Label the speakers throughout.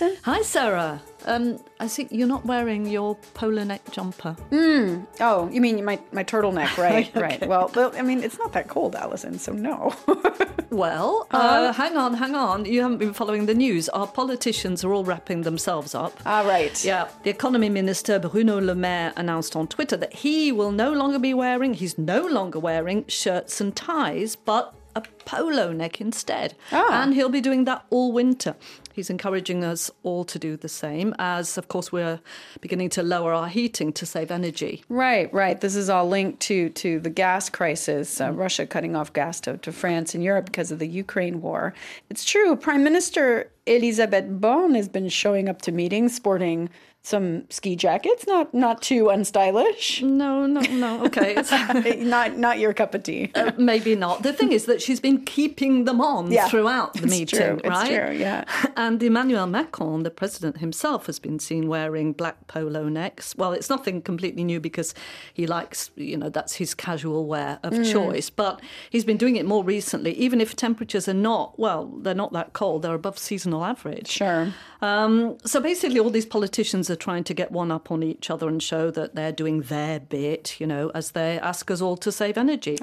Speaker 1: Allison.
Speaker 2: Hi, Sarah. Um, I see you're not wearing your polo neck jumper.
Speaker 1: Oh, you mean my, my turtleneck, right?
Speaker 2: Okay.
Speaker 1: Right. Well, well, I mean, it's not that cold, Allison, so no.
Speaker 2: Well, uh, hang on, hang on. You haven't been following the news. Our politicians are all wrapping themselves up.
Speaker 1: All right.
Speaker 2: Yeah, the economy minister Bruno Le Maire announced on Twitter that he will no longer be wearing, he's no longer wearing shirts and ties, but a polo neck instead.
Speaker 1: Ah.
Speaker 2: And he'll be doing that all winter. He's encouraging us all to do the same, as of course we're beginning to lower our heating to save energy.
Speaker 1: Right, right. This is all linked to to the gas crisis, uh, Russia cutting off gas to, to France and Europe because of the Ukraine war. It's true. Prime Minister Elisabeth Borne has been showing up to meetings sporting some ski jackets, not not too unstylish.
Speaker 2: No, no, no. Okay,
Speaker 1: not not your cup of tea.
Speaker 2: uh, maybe not. The thing is that she's been keeping them on
Speaker 1: Yeah,
Speaker 2: throughout the
Speaker 1: it's
Speaker 2: meeting,
Speaker 1: true, it's true, yeah.
Speaker 2: And Emmanuel Macron, the president himself, has been seen wearing black polo necks. Well, it's nothing completely new because he likes, you know, that's his casual wear of
Speaker 1: Mm.
Speaker 2: choice. But he's been doing it more recently, even if temperatures are not, well, they're not that cold, they're above seasonal average.
Speaker 1: Sure.
Speaker 2: Um, so basically, all these politicians are trying to get one up on each other and show that they're doing their bit, you know, as they ask us all to save energy.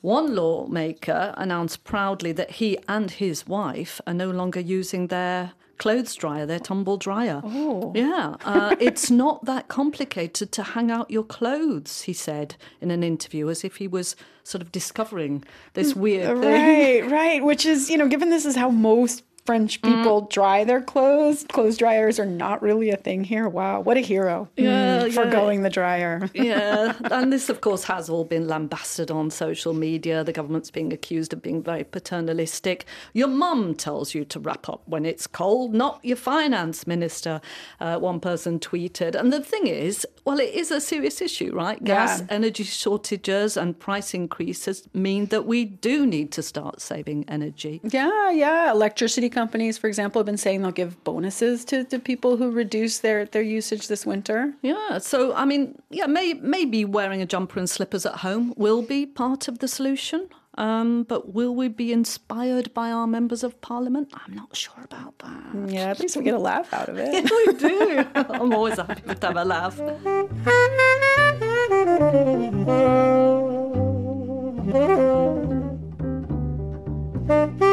Speaker 2: One lawmaker announced proudly that he and his wife are no longer using their clothes dryer, their tumble dryer. Oh. Yeah. Uh, it's not that complicated to hang out your clothes, he said in an interview, as if he was sort of discovering this weird thing.
Speaker 1: Right, right. Which is, you know, given this is how most French people dry their clothes, clothes dryers are not really a thing here. Wow, what a hero.
Speaker 2: Yeah,
Speaker 1: Mm,
Speaker 2: yeah.
Speaker 1: Forgoing the dryer.
Speaker 2: yeah, and this, of course, has all been lambasted on social media. The government's being accused of being very paternalistic. Your mum tells you to wrap up when it's cold, not your finance minister, uh, one person tweeted. And the thing is, well, it is a serious issue, right? Gas,
Speaker 1: Yeah.
Speaker 2: energy shortages, and price increases mean that we do need to start saving energy.
Speaker 1: Yeah, yeah. Electricity companies, for example, have been saying they'll give bonuses to, to people who reduce their, their usage this winter.
Speaker 2: Yeah, so I mean, yeah, may, maybe wearing a jumper and slippers at home will be part of the solution. Um, but will we be inspired by our members of parliament? I'm not sure about that.
Speaker 1: Yeah, at least we get a laugh out of it.
Speaker 2: we do. I'm always happy to have a laugh.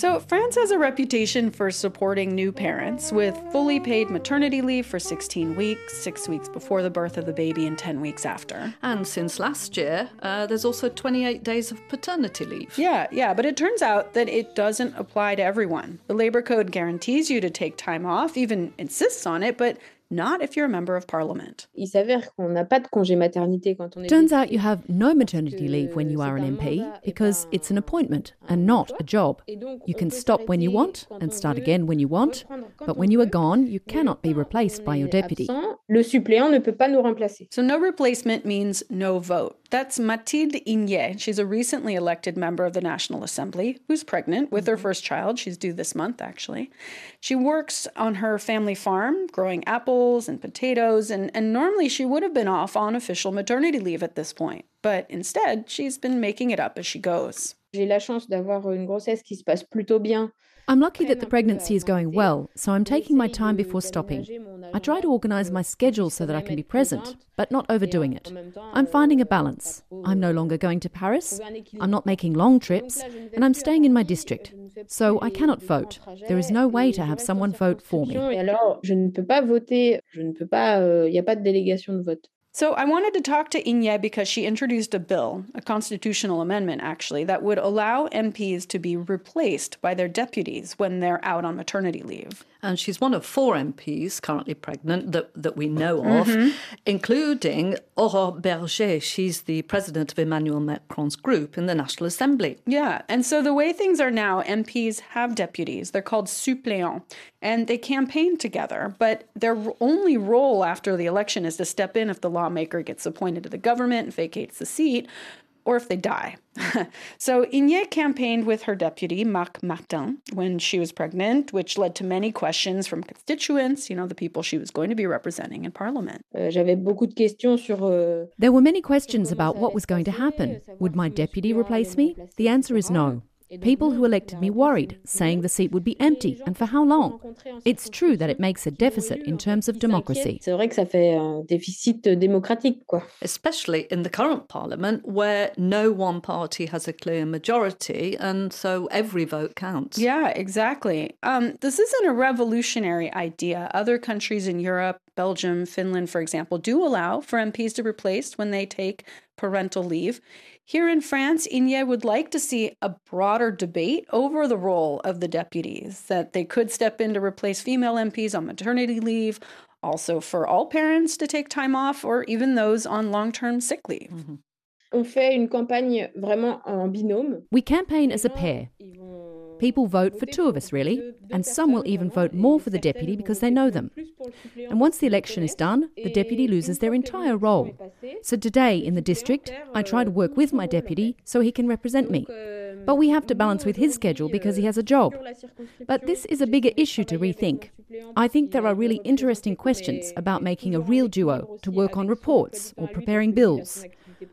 Speaker 1: So, France has a reputation for supporting new parents with fully paid maternity leave for 16 weeks, six weeks before the birth of the baby, and 10 weeks after.
Speaker 2: And since last year, uh, there's also 28 days of paternity leave.
Speaker 1: Yeah, yeah, but it turns out that it doesn't apply to everyone. The labor code guarantees you to take time off, even insists on it, but not if you're a member of parliament.
Speaker 3: Il s'avère qu'on n'a pas de congé maternité quand on est
Speaker 4: Turns out you have no maternity euh, leave when you are an MP because it's an appointment and not a job. You can stop when you want and start again when you want, but when you are gone, you cannot be replaced by your deputy.
Speaker 3: Absent, le suppléant ne peut pas nous remplacer.
Speaker 1: So, no replacement means no vote. That's Mathilde Hignet. She's a recently elected member of the National Assembly who's pregnant with her mm-hmm. first child. She's due this month, actually. She works on her family farm, growing apples and potatoes, and, and normally she would have been off on official maternity leave at this point. But instead, she's been making it up as she goes.
Speaker 3: J'ai la chance d'avoir une grossesse qui se passe plutôt bien.
Speaker 4: I'm lucky that the pregnancy is going well, so I'm taking my time before stopping. I try to organise my schedule so that I can be present, but not overdoing it. I'm finding a balance. I'm no longer going to Paris, I'm not making long trips, and I'm staying in my district. So I cannot vote. There is no way to have someone vote for me.
Speaker 3: Et alors, je ne peux pas voter, je ne peux pas, il n'y a pas de délégation de vote.
Speaker 1: So I wanted to talk to Hignet because she introduced a bill, a constitutional amendment actually, that would allow MPs to be replaced by their deputies when they're out on maternity leave.
Speaker 2: And she's one of four MPs currently pregnant that, that we know of, mm-hmm. including Aurore Bergé. She's the president of Emmanuel Macron's group in the National Assembly.
Speaker 1: Yeah, and so the way things are now, MPs have deputies. They're called suppléants, and they campaign together. But their only role after the election is to step in if the lawmaker gets appointed to the government and vacates the seat, or if they die. so Hignet campaigned with her deputy, Marc Martin, when she was pregnant, which led to many questions from constituents, you know, the people she was going to be representing in parliament.
Speaker 3: J'avais beaucoup de questions sur. euh,
Speaker 4: There were many questions about what was going to happen. Would my deputy replace me? The answer is no. People who elected me worried, saying the seat would be empty and for how long. It's true that it makes a deficit in terms of democracy.
Speaker 3: C'est vrai que ça fait un déficit démocratique.
Speaker 2: Especially in the current parliament, where no one party has a clear majority, and so every vote counts.
Speaker 1: Yeah, exactly. Um, this isn't a revolutionary idea. Other countries in Europe, Belgium, Finland, for example, do allow for MPs to be replaced when they take parental leave. Here in France, Hignet would like to see a broader debate over the role of the deputies, that they could step in to replace female MPs on maternity leave, also for all parents to take time off, or even those on long term sick leave.
Speaker 3: Mm-hmm. On fait une campagne vraiment en binôme.
Speaker 4: We campaign as a pair. People vote for two of us, really, and some will even vote more for the deputy because they know them. And once the election is done, the deputy loses their entire role. So today in the district, I try to work with my deputy so he can represent me. But we have to balance with his schedule because he has a job. But this is a bigger issue to rethink. I think there are really interesting questions about making a real duo to work on reports or preparing bills.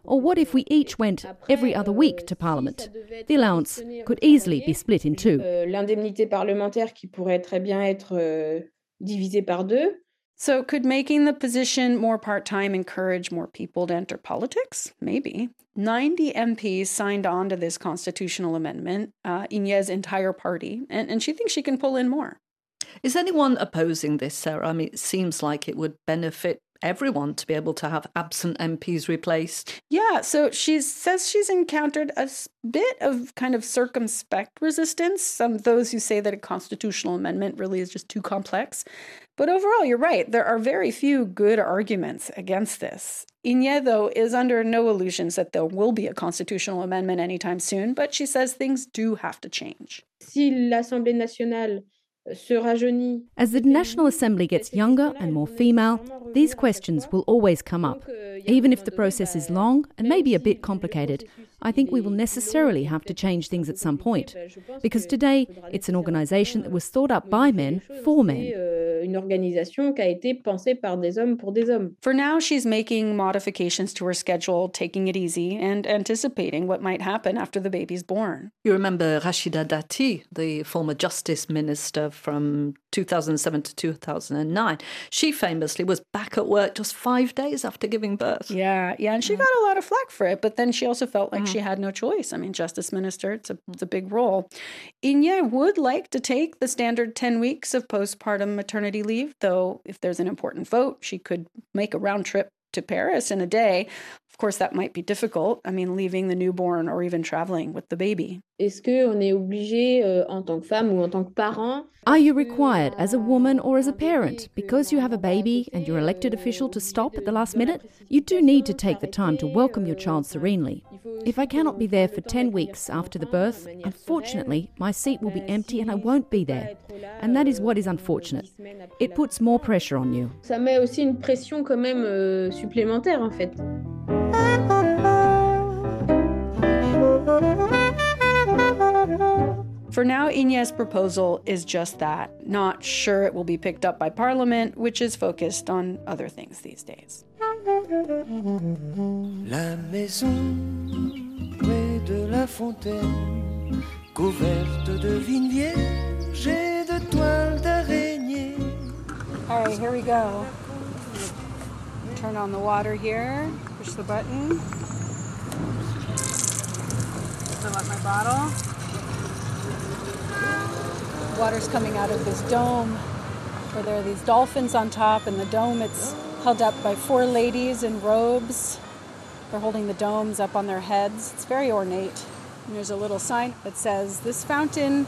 Speaker 4: Or what if we each went every other week to Parliament? The allowance could easily be split in two.
Speaker 3: Euh, l'indemnité parlementaire qui pourrait très bien être euh, divisée par deux.
Speaker 1: So, could making the position more part time encourage more people to enter politics? Maybe. 90 MPs signed on to this constitutional amendment, uh, Hignet's entire party, and, and she thinks she can pull in more.
Speaker 2: Is anyone opposing this, Sarah? I mean, it seems like it would benefit everyone to be able to have absent MPs replaced.
Speaker 1: Yeah, so she says she's encountered a bit of kind of circumspect resistance. Some those who say that a constitutional amendment really is just too complex. But overall, you're right. There are very few good arguments against this. Hignet, though, is under no illusions that there will be a constitutional amendment anytime soon, but she says things do have to change.
Speaker 3: Si l'Assemblée nationale
Speaker 4: as the National Assembly gets younger and more female, these questions will always come up. Even if the process is long and maybe a bit complicated, I think we will necessarily have to change things at some point. Because today, it's an organization that was thought up by men for men.
Speaker 1: For now, she's making modifications to her schedule, taking it easy, and anticipating what might happen after the baby's born.
Speaker 2: You remember Rachida Dati, the former justice minister from 2007 to 2009. She famously was back at work just five days after giving birth.
Speaker 1: Yeah, yeah, and she got a lot of flack for it, but then she also felt like Mm-hmm. she had no choice. I mean, justice minister, it's a, mm. it's a big role. Hignet would like to take the standard 10 weeks of postpartum maternity leave, though if there's an important vote, she could make a round trip to Paris in a day. Of course, that might be difficult. I mean, leaving the newborn or even traveling with the baby.
Speaker 3: Est-ce qu'on est obligé, euh, en tant que femme ou en tant que parent,
Speaker 4: Are you required as a woman or as a parent, because you have a baby and you're elected official, to stop at the last minute? You do need to take the time to welcome your euh, child serenely. If I cannot be there for 10 weeks after the birth, unfortunately, my seat will be euh, empty and I won't be there. And that is what euh, is unfortunate. It puts more pressure on you.
Speaker 3: Ça met aussi une pression quand même euh, supplémentaire en fait.
Speaker 1: For now, Hignet's proposal is just that. Not sure it will be picked up by Parliament, which is focused on other things these days. La maison près de la fontaine, couverte de vignes vierges et de toiles d'araignée. All right, here we go. Turn on the water here, push the button. Fill up my bottle water's coming out of this dome where there are these dolphins on top, and the dome it's held up by four ladies in robes. They're holding the domes up on their heads. It's very ornate. And there's a little sign that says this fountain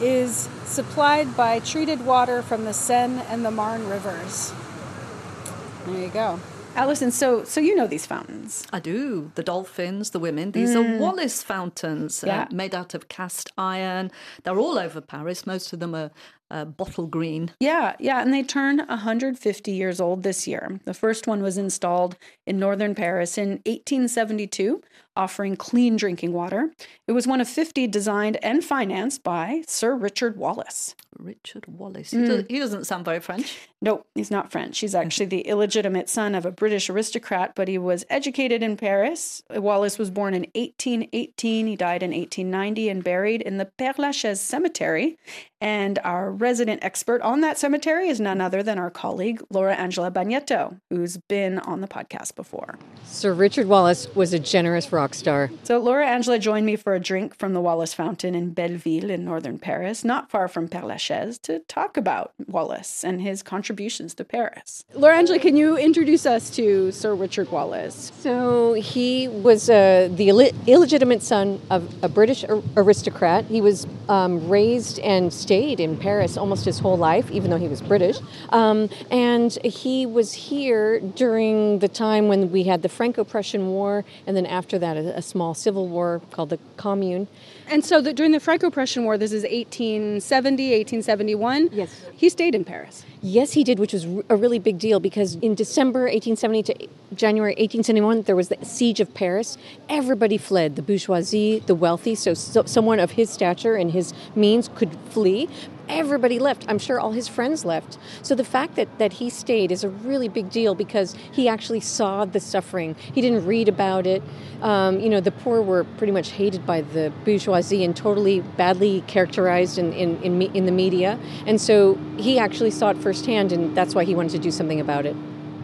Speaker 1: is supplied by treated water from the Seine and the Marne rivers. There you go. Alison, so so you know these fountains.
Speaker 2: I do. The dolphins, the women. These mm. are Wallace fountains, uh, yeah. uh, made out of cast iron. They're all over Paris. Most of them are uh, bottle green.
Speaker 1: Yeah, yeah, and they turn 150 years old this year. The first one was installed in northern Paris in 1872 offering clean drinking water. It was one of 50 designed and financed by Sir Richard Wallace.
Speaker 2: Richard Wallace. He, hmm. does, he doesn't sound very French.
Speaker 1: No, he's not French. He's actually the illegitimate son of a British aristocrat, but he was educated in Paris. Wallace was born in 1818. He died in 1890 and buried in the Père Lachaise Cemetery. And our resident expert on that cemetery is none other than our colleague, Laura Angela Bagnetto, who's been on the podcast before.
Speaker 5: Sir Richard Wallace was a generous rock star.
Speaker 1: So, Laura Angela joined me for a drink from the Wallace Fountain in Belleville in northern Paris, not far from Père Lachaise, to talk about Wallace and his contributions to Paris. Laura Angela, can you introduce us to Sir Richard Wallace?
Speaker 5: So, he was uh, the Ill- illegitimate son of a British ar- aristocrat. He was um, raised and stayed in Paris almost his whole life, even though he was British. Um, and he was here during the time when we had the Franco Prussian War, and then after that, a, a small civil war called the Commune.
Speaker 1: And so the, during the Franco Prussian War, this is 1870, 1871.
Speaker 5: Yes.
Speaker 1: He stayed in Paris.
Speaker 5: Yes, he did, which was a really big deal because in December 1870 to January 1871, there was the siege of Paris. Everybody fled the bourgeoisie, the wealthy, so, so someone of his stature and his means could flee. Everybody left. I'm sure all his friends left. So the fact that, that he stayed is a really big deal because he actually saw the suffering. He didn't read about it. Um, you know, the poor were pretty much hated by the bourgeoisie and totally badly characterized in, in, in, in the media. And so he actually saw it firsthand, and that's why he wanted to do something about it.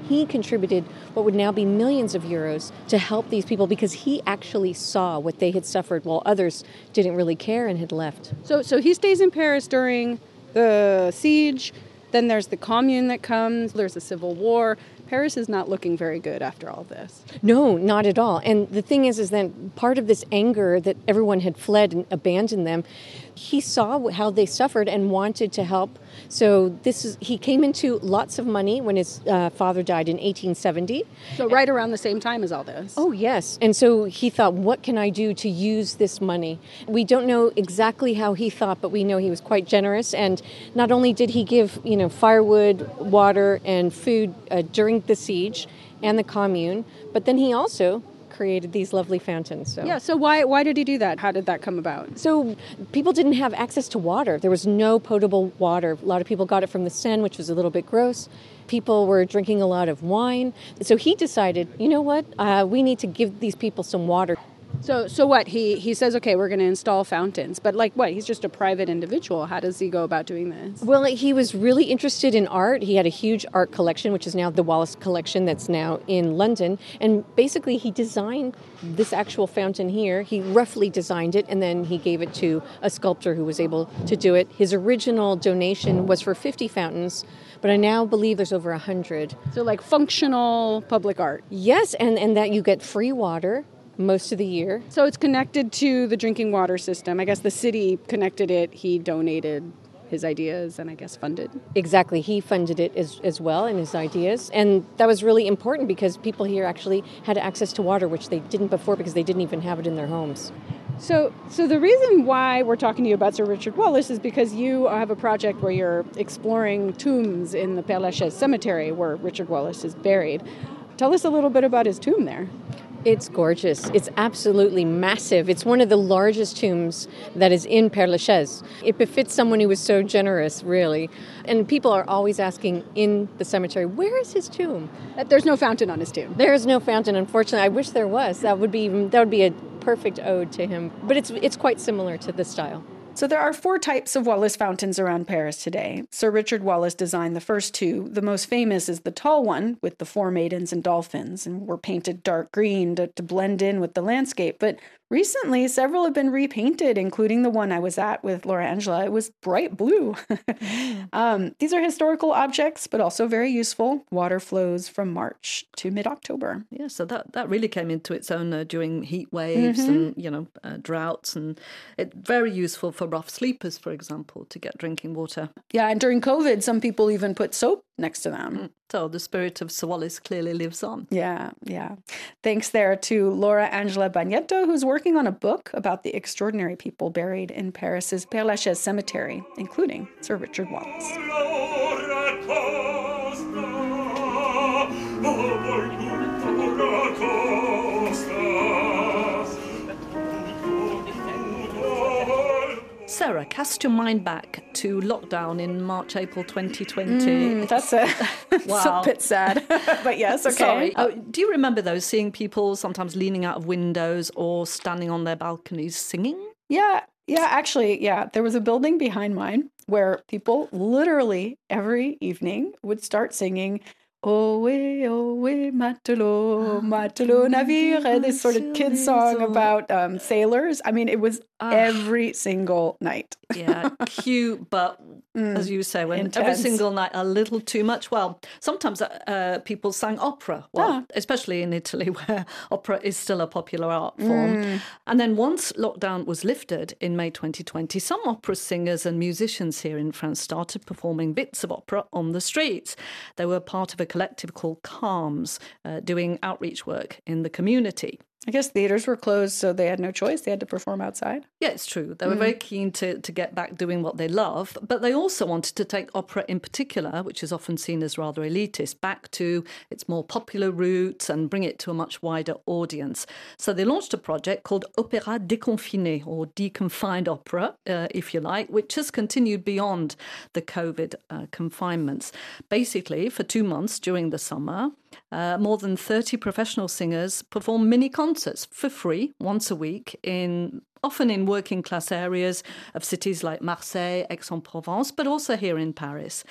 Speaker 5: He contributed what would now be millions of euros to help these people because he actually saw what they had suffered while others didn't really care and had left.
Speaker 1: So, so he stays in Paris during the siege. Then there's the commune that comes. There's a civil war. Paris is not looking very good after all this.
Speaker 5: No, not at all. And the thing is, is that part of this anger that everyone had fled and abandoned them, he saw how they suffered and wanted to help. So this is he came into lots of money when his uh, father died in 1870.
Speaker 1: So right around the same time as all this.
Speaker 5: Oh yes, and so he thought, what can I do to use this money? We don't know exactly how he thought, but we know he was quite generous. And not only did he give you know firewood, water, and food uh, during the siege and the commune, but then he also created these lovely fountains. So
Speaker 1: Yeah. So why why did he do that? How did that come about?
Speaker 5: so people didn't have access to water. There was no potable water. A lot of people got it from the Seine, which was a little bit gross. People were drinking a lot of wine. So he decided, you know what? Uh, we need to give these people some water.
Speaker 1: So so what? He he says, okay, we're going to install fountains, but like what? He's just a private individual. How does he go about doing this?
Speaker 5: Well, he was really interested in art. He had a huge art collection, which is now the Wallace Collection, that's now in London. And basically, he designed this actual fountain here. He roughly designed it, and then he gave it to a sculptor who was able to do it. His original donation was for 50 fountains, but I now believe there's over 100.
Speaker 1: So like functional public art.
Speaker 5: Yes, and, and that you get free water most of the year.
Speaker 1: So it's connected to the drinking water system. I guess the city connected it. He donated his ideas and I guess funded.
Speaker 5: Exactly. He funded it as, as well and his ideas. And that was really important because people here actually had access to water, which they didn't before because they didn't even have it in their homes.
Speaker 1: So, so the reason why we're talking to you about Sir Richard Wallace is because you have a project where you're exploring tombs in the Père Lachaise Cemetery where Richard Wallace is buried. Tell us a little bit about his tomb there.
Speaker 5: It's gorgeous. It's absolutely massive. It's one of the largest tombs that is in Père Lachaise. It befits someone who was so generous, really. And people are always asking in the cemetery, where is his tomb?
Speaker 1: Uh, There's no fountain on his tomb.
Speaker 5: There is no fountain, unfortunately. I wish there was. That would be that would be a perfect ode to him. But it's it's quite similar to the style.
Speaker 1: So there are four types of Wallace fountains around Paris today. Sir Richard Wallace designed the first two. The most famous is the tall one with the four maidens and dolphins, and were painted dark green to, to blend in with the landscape. But recently, several have been repainted, including the one I was at with Laura Angela. It was bright blue. um, these are historical objects, but also very useful. Water flows from March to mid October.
Speaker 2: Yeah, so that, that really came into its own uh, during heat waves and you know uh, droughts, and it's very useful for rough sleepers, for example, to get drinking water.
Speaker 1: Yeah, and during COVID, some people even put soap next to them.
Speaker 2: So the spirit of Sir Wallace clearly lives on.
Speaker 1: Yeah, yeah. Thanks there to Laura Angela Bagnetto, who's working on a book about the extraordinary people buried in Paris's Père Lachaise Cemetery, including Sir Richard Wallace.
Speaker 6: Ora costa, oh,
Speaker 2: Sarah, cast your mind back to lockdown in March, April 2020.
Speaker 1: Mm, that's a, wow. a bit sad. but yes, okay. Sorry.
Speaker 2: Oh, do you remember those, seeing people sometimes leaning out of windows or standing on their balconies singing?
Speaker 1: Yeah, yeah, actually, yeah. There was a building behind mine where people literally every evening would start singing Ohé, ohé, matelot, matelot navire, this sort of kid song about um, sailors. I mean, it was uh, every single night.
Speaker 2: yeah, cute, but mm, as you say, when intense. every single night a little too much. Well, sometimes uh, uh people sang opera, well, ah. especially in Italy, where opera is still a popular art form. Mm. And then once lockdown was lifted in May 2020, some opera singers and musicians here in France started performing bits of opera on the streets. They were part of a collective called Calms, uh, doing outreach work in the community.
Speaker 1: I guess theaters were closed, so they had no choice. They had to perform outside.
Speaker 2: Yeah, it's true. They were mm. very keen to, to get back doing what they love, but they also wanted to take opera in particular, which is often seen as rather elitist, back to its more popular roots and bring it to a much wider audience. So they launched a project called Opéra déconfiné, or deconfined opera, uh, if you like, which has continued beyond the COVID uh, confinements. Basically, for two months during the summer, uh, more than 30 professional singers performed mini concerts for free once a week in often in working class areas of cities like Marseille, Aix-en-Provence, but also here in Paris.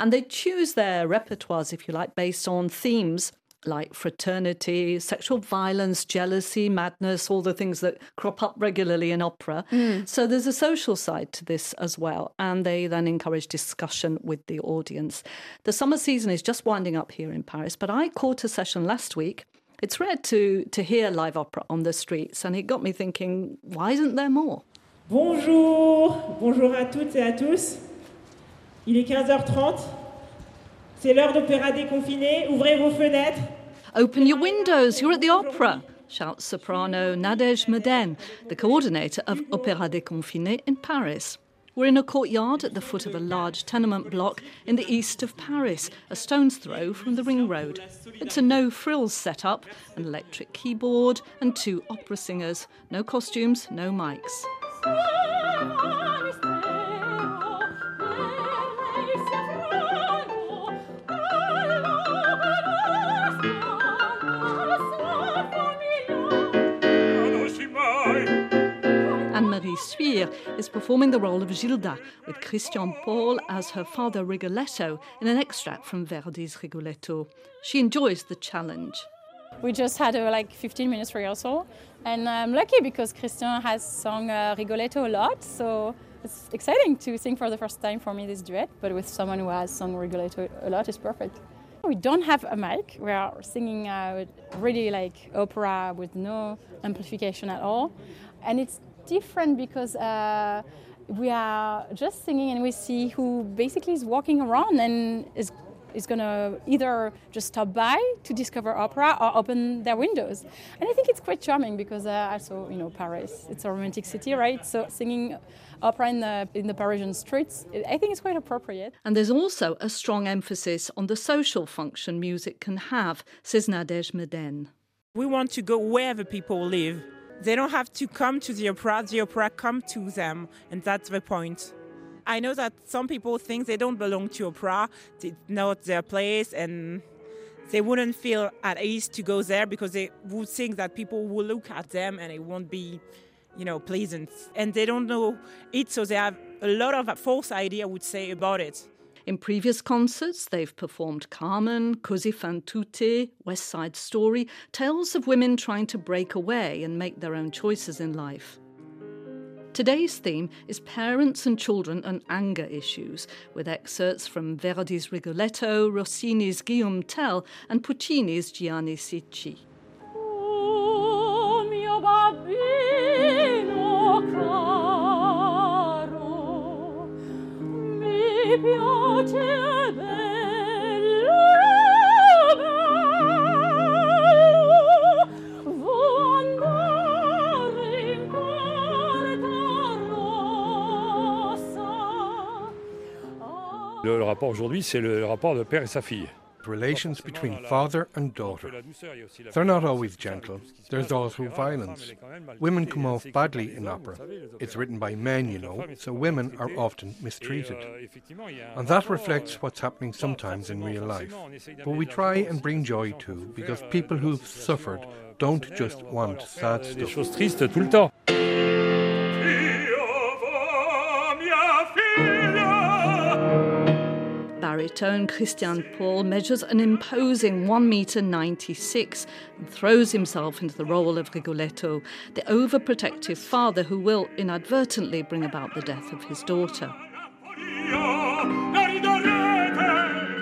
Speaker 2: And they choose their repertoires, if you like, based on themes like fraternity, sexual violence, jealousy, madness, all the things that crop up regularly in opera. Mm. So there's a social side to this as well. And they then encourage discussion with the audience. The summer season is just winding up here in Paris, but I caught a session last week. It's rare to, to hear live opera on the streets, and it got me thinking, why isn't there more?
Speaker 7: Bonjour, bonjour à toutes et à tous. Il est 15h30. C'est l'heure d'opéra déconfiné. Ouvrez vos fenêtres.
Speaker 2: Open your windows. You're at the opera. Shouts soprano Nadège Meden, the coordinator of Opéra déconfiné in Paris. We're in a courtyard at the foot of a large tenement block in the east of Paris, a stone's throw from the ring road. It's a no frills setup, an electric keyboard, and two opera singers. No costumes, no mics. Anne-Marie Suire is performing the role of Gilda, with Christian Paul as her father Rigoletto in an extract from Verdi's Rigoletto. She enjoys the challenge.
Speaker 8: We just had a like 15 minutes rehearsal, and I'm lucky because Christian has sung uh, Rigoletto a lot, so it's exciting to sing for the first time for me this duet, but with someone who has sung Rigoletto a lot is perfect. We don't have a mic. We are singing uh, really like opera with no amplification at all, and it's different because uh, we are just singing and we see who basically is walking around and is is going to either just stop by to discover opera or open their windows. And I think it's quite charming because uh, also, you know, Paris, it's a romantic city, right? So singing opera in the, in the Parisian streets, I think it's quite appropriate.
Speaker 2: And there's also a strong emphasis on the social function music can have, says Nadège Meden.
Speaker 9: We want to go wherever people live they don't have to come to the opera, the opera come to them, and that's the point. I know that some people think they don't belong to opera, it's not their place, and they wouldn't feel at ease to go there because they would think that people will look at them and it won't be, you know, pleasant. And they don't know it, so they have a lot of false idea, I would say, about it.
Speaker 2: In previous concerts, they've performed Carmen, Così fan tutte, West Side Story, tales of women trying to break away and make their own choices in life. Today's theme is parents and children and anger issues, with excerpts from Verdi's Rigoletto, Rossini's Guillaume Tell, and Puccini's Gianni Schicchi.
Speaker 10: Le, rapport aujourd'hui, c'est le rapport de père et sa fille. Relations between father and daughter. They're not always gentle, there's also violence. Women come off badly in opera. It's written by men, you know, so women are often mistreated. And that reflects what's happening sometimes in real life. But we try and bring joy too, because people who've suffered don't just want sad stuff.
Speaker 2: Baritone Christian Paul measures an imposing 1 meter 96 and throws himself into the role of Rigoletto, the overprotective father who will inadvertently bring about the death of his daughter.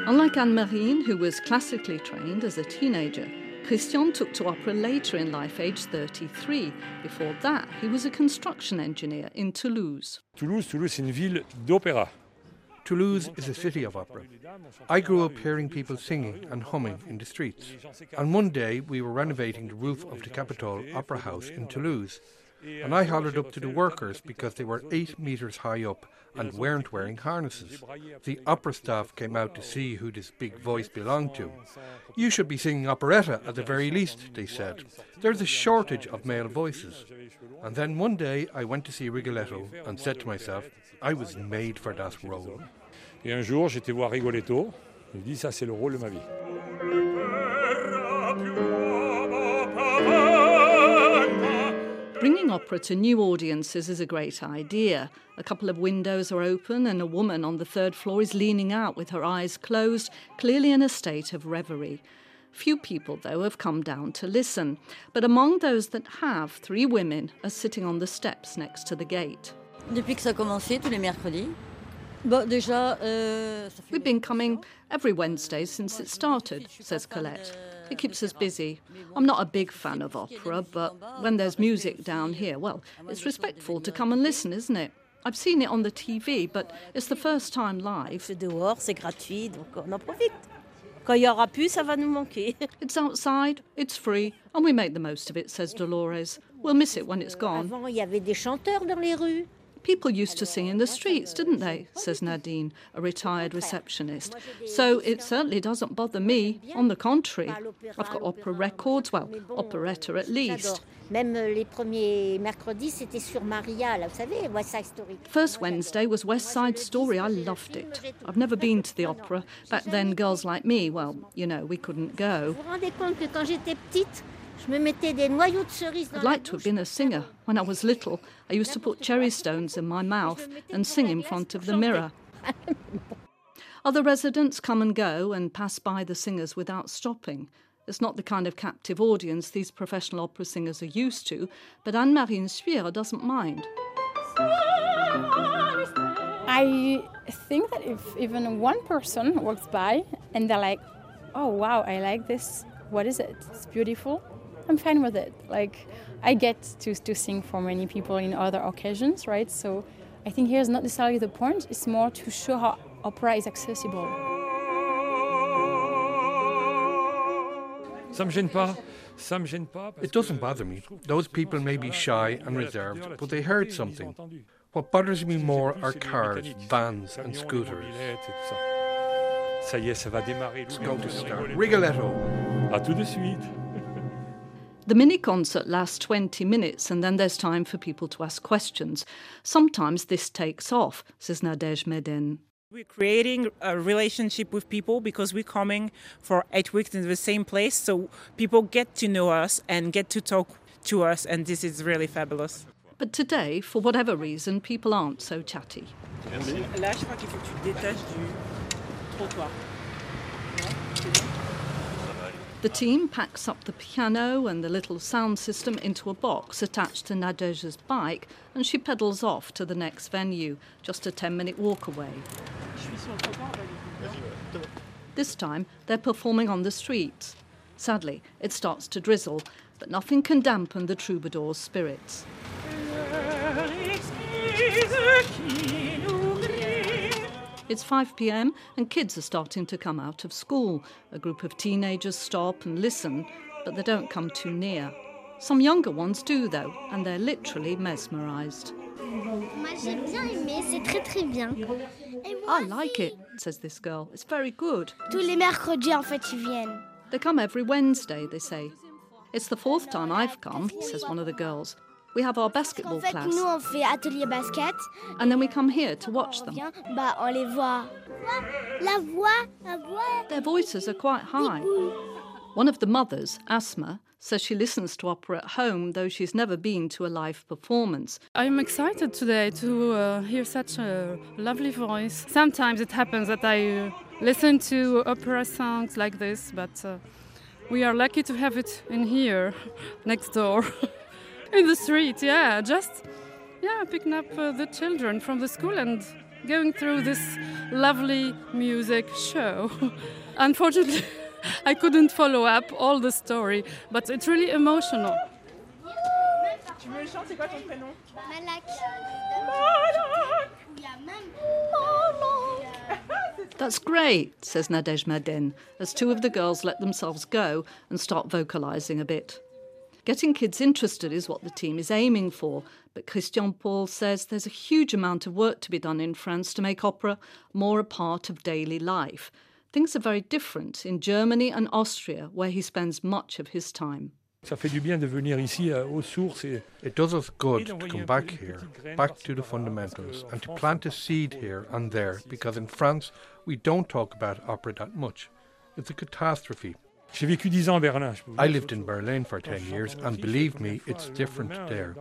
Speaker 2: Unlike Anne Marine, who was classically trained as a teenager, Christian took to opera later in life, aged 33. Before that, he was a construction engineer in Toulouse.
Speaker 11: Toulouse, Toulouse, c'est une ville d'opéra.
Speaker 10: Toulouse is a city of opera. I grew up hearing people singing and humming in the streets. And one day we were renovating the roof of the Capitol Opera House in Toulouse. And I hollered up to the workers because they were eight metres high up and weren't wearing harnesses. The opera staff came out to see who this big voice belonged to. You should be singing operetta at the very least, they said. There's a shortage of male voices. And then one day I went to see Rigoletto and said to myself, I was made for that role.
Speaker 11: Et un jour, j'étais voir Rigoletto. Il dit ça, c'est le rôle de ma vie.
Speaker 2: Bringing opera to new audiences is a great idea. A couple of windows are open, and a woman on the third floor is leaning out with her eyes closed, clearly in a state of reverie. Few people, though, have come down to listen, but among those that have, three women are sitting on the steps next to the gate.
Speaker 12: Depuis que ça a commencé, tous les mercredis,
Speaker 2: Euh, We've been coming every Wednesday since it started, says Colette. It keeps us busy. I'm not a big fan of opera, but when there's music down here, well, it's respectful to come and listen, isn't it? I've seen it on the TV, but it's the first time live.
Speaker 12: dehors, c'est gratuit, donc on en profite. Quand il y aura plus, ça va nous manquer.
Speaker 2: It's outside, it's free, and we make the most of it, says Dolores. We'll miss it when it's gone.
Speaker 12: Avant, il y avait des chanteurs dans les rues.
Speaker 2: People used to sing in the streets, didn't they? says Nadine, a retired receptionist. So it certainly doesn't bother me. On the contrary, I've got opera records, well, operetta at least.
Speaker 12: Même les premiers mercredis, c'était sur Maria, là, vous savez, West Side Story.
Speaker 2: First Wednesday was West Side Story. I loved it. I've never been to the opera. Back then, girls like me, well, you know, we couldn't go.
Speaker 12: Vous vous rendez compte que quand j'étais petite, je me mettais des noyaux de cerises
Speaker 2: I'd like to have been a singer. When I was little, I used to put cherry stones in my mouth and sing in front of the mirror. Other residents come and go and pass by the singers without stopping. It's not the kind of captive audience these professional opera singers are used to, but Anne Marie Spira doesn't mind.
Speaker 8: I think that if even one person walks by and they're like, oh wow, I like this, what is it? It's beautiful. I'm fine with it. Like, I get to, to sing for many people in other occasions, right? So I think here's not necessarily the point, it's more to show how opera is accessible.
Speaker 10: It doesn't bother me. Those people may be shy and reserved, but they heard something. What bothers me more are cars, vans, and scooters. Let's go to start. Rigoletto.
Speaker 11: À tout de suite.
Speaker 2: The mini concert lasts 20 minutes and then there's time for people to ask questions. Sometimes this takes off, says Nadège Meden.
Speaker 9: We're creating a relationship with people because we're coming for eight weeks in the same place, so people get to know us and get to talk to us, and this is really fabulous.
Speaker 2: But today, for whatever reason, people aren't so chatty.
Speaker 9: Là, je crois qu'il faut que tu détaches du trottoir.
Speaker 2: The team packs up the piano and the little sound system into a box attached to Nadège's bike, and she pedals off to the next venue, just a 10 minute walk away. This time, they're performing on the streets. Sadly, it starts to drizzle, but nothing can dampen the troubadour's spirits. It's 5 pm and kids are starting to come out of school. A group of teenagers stop and listen, but they don't come too near. Some younger ones do, though, and they're literally mesmerised.
Speaker 13: Moi j'ai bien aimé, c'est très très bien.
Speaker 2: I like it, says this girl. It's very good.
Speaker 13: Tous les mercredis, en fait, ils viennent.
Speaker 2: They come every Wednesday, they say. It's the fourth time I've come, says one of the girls. We have our basketball
Speaker 13: En fait,
Speaker 2: class.
Speaker 13: nous, on fait atelier basket.
Speaker 2: And then we come here to watch them.
Speaker 13: Bien, bah, on les voit. La voix, la voix.
Speaker 2: Their voices are quite high. One of the mothers, Asma, says she listens to opera at home, though she's never been to a live performance.
Speaker 14: I'm excited today to uh, hear such a lovely voice. Sometimes it happens that I uh, listen to opera songs like this, but uh, we are lucky to have it in here, next door, in the street. Yeah, just yeah, picking up uh, the children from the school and going through this lovely music show. Unfortunately, I couldn't follow up all the story, but it's really emotional.
Speaker 7: Tu me chantes, c'est quoi ton prénom
Speaker 13: Malak.
Speaker 2: That's great, says Nadège Meden, as two of the girls let themselves go and start vocalising a bit. Getting kids interested is what the team is aiming for, but Christian Paul says there's a huge amount of work to be done in France to make opera more a part of daily life. Things are very different in Germany and Austria, where he spends much of his time.
Speaker 11: Ça fait du bien de venir ici euh, aux
Speaker 10: It does us good to come back here, back to the fundamentals, and to plant a seed here and there, because in France we don't talk about opera that much. It's a catastrophe.
Speaker 11: J'ai vécu 10 ans à Berlin. je peux vous
Speaker 10: I lived in Berlin for 10 years, and believe me, it's different there.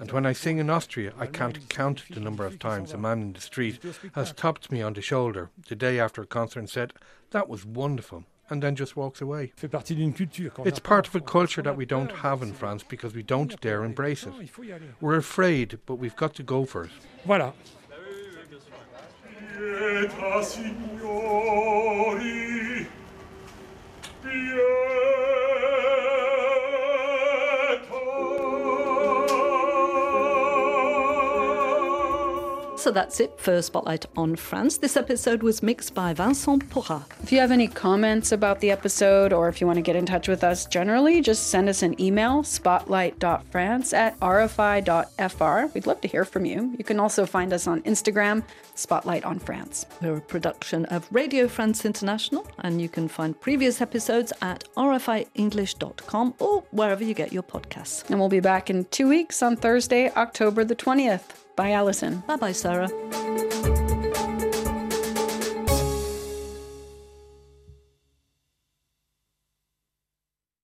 Speaker 10: And when I sing in Austria, I can't count the number of times a man in the street has tapped me on the shoulder the day after a concert and said, That was wonderful, and then just walks away.
Speaker 11: fait partie d'une culture. qu'on
Speaker 10: It's part of a culture that we don't have in France because we don't dare embrace it. We're afraid, but we've got to go for it.
Speaker 11: Voilà.
Speaker 2: So that's it for Spotlight on France. This episode was mixed by Vincent Porra.
Speaker 1: If you have any comments about the episode or if you want to get in touch with us generally, just send us an email, spotlight.france at rfi.fr. We'd love to hear from you. You can also find us on Instagram, Spotlight on France.
Speaker 2: We're a production of Radio France International, and you can find previous episodes at rfienglish.com or wherever you get your podcasts.
Speaker 1: And we'll be back in two weeks on Thursday, October the 20th. Bye, Allison.
Speaker 2: Bye bye, Sarah.